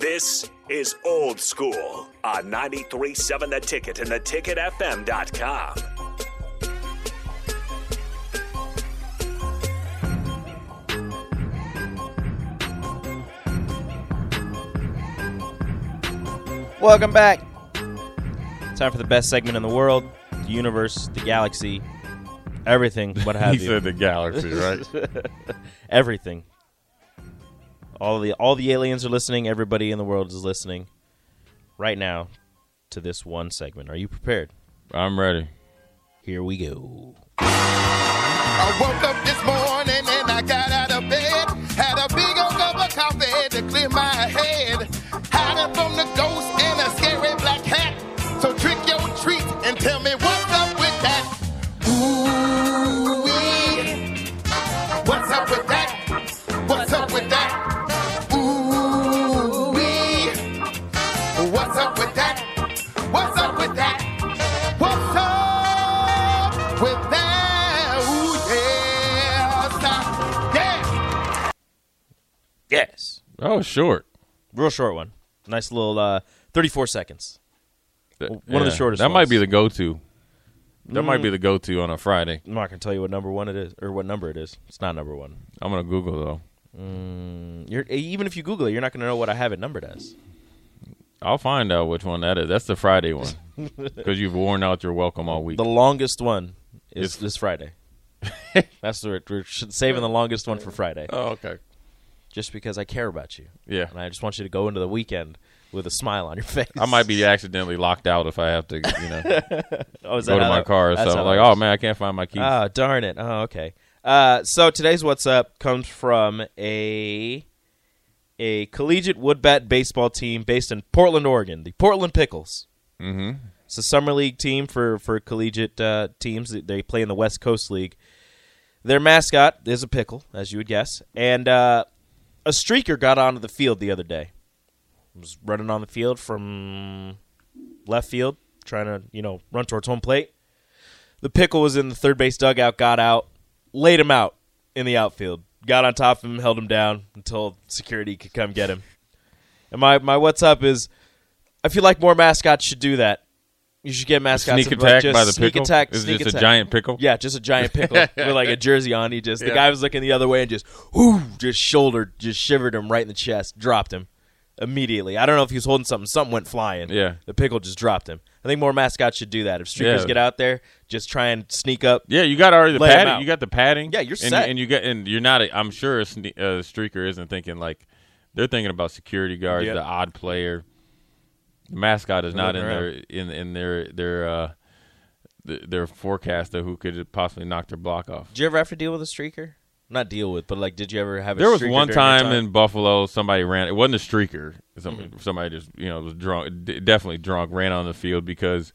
This is Old School on 93.7 The Ticket and theticketfm.com. Welcome back. Time for the best segment in the world, the universe, the galaxy, everything, what have he you. said the galaxy, right? everything. All the all the aliens are listening. Everybody in the world is listening right now to this one segment. Are you prepared? I'm ready. Here we go. With that? Ooh, yeah. Yeah. Yes. Oh, short. Real short one. Nice little uh, 34 seconds. Uh, one of the shortest That might be the go-to. That might be mm. the go-to on a Friday. I'm not going to tell you what number one it is or what number it is. It's not number one. I'm gonna Google though. Mm, you're, eh, even if you Google it, you're not going to know what I have it numbered as. I'll find out which one that is. That's the Friday one because you've worn out your welcome all week. The longest one is It's- this Friday. That's the we're saving the longest one for Friday, oh, okay. just because I care about you, Yeah, and I just want you to go into the weekend with a smile on your face. I might be accidentally locked out if I have to, you know, oh, go that to my that- car or something. Like, oh man, I can't find my keys. Oh, darn it. Oh, okay. Uh, so today's what's up comes from a a collegiate wood bat baseball team based in Portland, Oregon, the Portland Pickles. mm-hmm. It's a summer league team for for collegiate uh, teams. They play in the West Coast League. Their mascot is a pickle, as you would guess, and uh, a streaker got onto the field the other day. Was running on the field from left field, trying to you know run towards home plate. The pickle was in the third base dugout, got out, laid him out in the outfield, got on top of him, held him down until security could come get him. And my my what's up is, I feel like more mascots should do that. You should get mascots Sneak attack just by the sneak pickle. attack, Is it sneak just a giant pickle? Yeah, just a giant pickle with like a jersey on. He just the guy was looking the other way and just whoo, just shouldered, just shivered him right in the chest, dropped him immediately. I don't know if he was holding something. Something went flying. Yeah. the pickle just dropped him. I think more mascots should do that. If streakers Yeah. get out there, just try and sneak up. Yeah, you got already the padding. You got the padding. Yeah, you're set. And you got and you're not. A, I'm sure a sne- uh, streaker isn't thinking like they're thinking about security guards, Yep. the odd player. The mascot is not in their in in their their uh th- their forecaster who could possibly knock their block off. Did you ever have to deal with a streaker? Not deal with, but like, did you ever have? A There was one your time, in Buffalo, somebody ran. It wasn't a streaker. Somebody, Mm-hmm. somebody just you know was drunk, d- definitely drunk, ran on the field because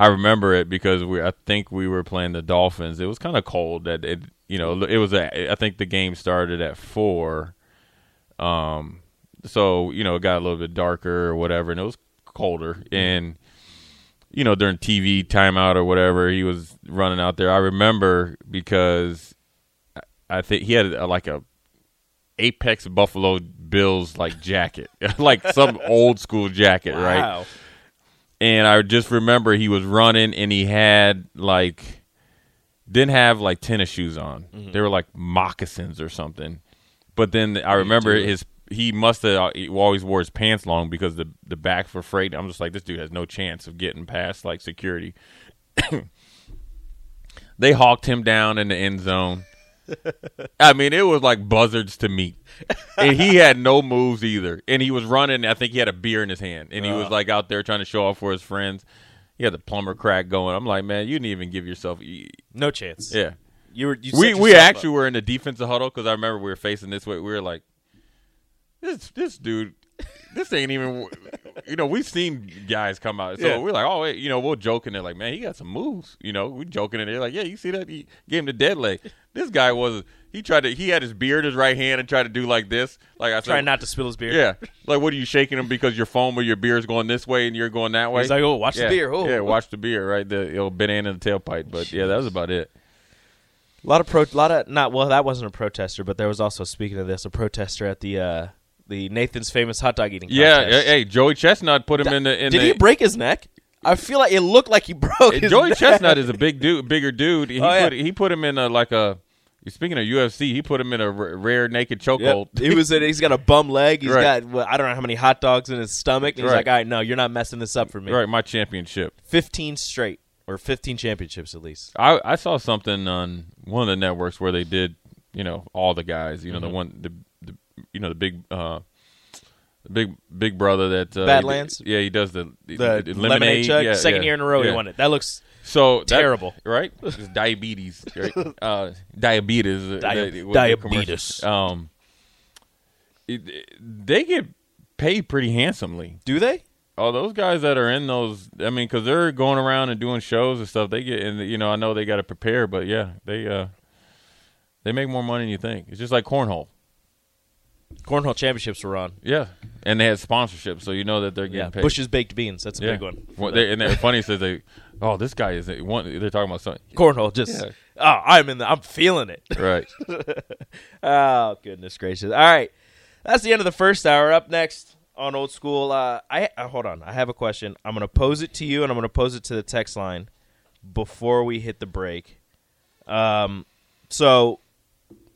I remember it because we. I think we were playing the Dolphins. It was kind of cold. That it you know it was. A, I think the game started at four. Um, so you know it got a little bit darker or whatever, and it was colder and. You know, during TV timeout or whatever, he was running out there. I remember because I think he had a, like a Apex Buffalo Bills like jacket, like some old school jacket, right? And I just remember he was running and he had like didn't have like tennis shoes on. Mm-hmm. They were like moccasins or something. But then I remember his he must have uh, he always wore his pants long because the the backs were frayed. I'm just like this dude has no chance of getting past like security. they hawked him down in the end zone. I mean, it was like buzzards to meet. And he had no moves either. And he was running. I think he had a beer in his hand. And he was uh. like out there trying to show off for his friends. He had the plumber crack going. I'm like, man, you didn't even give yourself. No chance. Yeah. You were. You We we actually up. were in the defensive huddle because I remember we were facing this way. We were like, this this dude, this ain't even. You know, we've seen guys come out, so Yeah. we're like, oh, wait, you know, we're joking. They're like, man, he got some moves. You know, we're joking and they're like, yeah, you see that? He gave him the dead leg. This guy was. He tried to. He had his beer in his right hand and tried to do like this. Like I said, trying not to spill his beer. Yeah, like what are you shaking him because your foam or your beer is going this way and you're going that way? He's like, oh, watch yeah. the beer. Oh, Yeah, watch the beer, right? The old banana in the tailpipe. But yeah, that was about it. A lot of pro, lot of not well. That wasn't a protester, but there was also speaking of this, a protester at the uh, the Nathan's famous hot dog eating. Yeah, contest. hey, Joey Chestnut put him in the. In Did the, he break his neck? I feel like it looked like he broke. His Joey neck. Chestnut is a big dude, bigger dude. He Oh, yeah. put he put him in a like a. Speaking of UFC, he put him in a r- rear naked Yep. chokehold. He was. In, he's got a bum leg. He's Right. got. Well, I don't know how many hot dogs in his stomach. He's Right. like, all right, no, you're not messing this up for me. right, my championship. Fifteen straight or fifteen championships at least. I I saw something on one of the networks where they did, you know, all the guys. You know, the mm-hmm. one the you know the big uh the big big brother that uh, Badlands? Yeah, he does the The lemonade, chug. Yeah, Second yeah, year in a row, yeah. he won it. That looks So that- Terrible. right? It's diabetes, right? uh, diabetes, Dia- that- diabetes. Um, it- they get paid pretty handsomely. Do they? Oh, those guys that are in those, I mean, because they're going around and doing shows and stuff. They get, and you know, I know they got to prepare, but yeah, they uh, they make more money than you think. It's just like cornhole, Cornhole championships were on. yeah, and they had sponsorship, so you know that they're getting Yeah, paid. Bush's baked beans. That's a yeah. big one. Well, they, and they're funny says they, oh, this guy is one. They're talking about something, Cornhole, just Yeah. oh, I'm in the, I'm feeling it. right? oh goodness gracious! All right, that's the end of the first hour. Up next on old school, uh, I uh, hold on. I have a question. I'm going to pose it to you, and I'm going to pose it to the text line before we hit the break. Um, so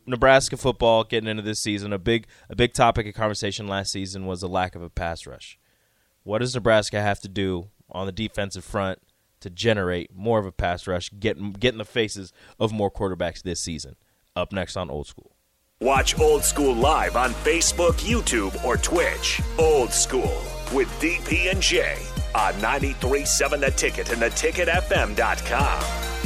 Nebraska football getting into this season, a big a big topic of conversation last season was the lack of a pass rush. What does Nebraska have to do on the defensive front to generate more of a pass rush, get get in the faces of more quarterbacks this season? Up next on Old School. Watch Old School live on Facebook, YouTube, or Twitch. Old School with DP and J on 93.7 The Ticket and theticketfm.com.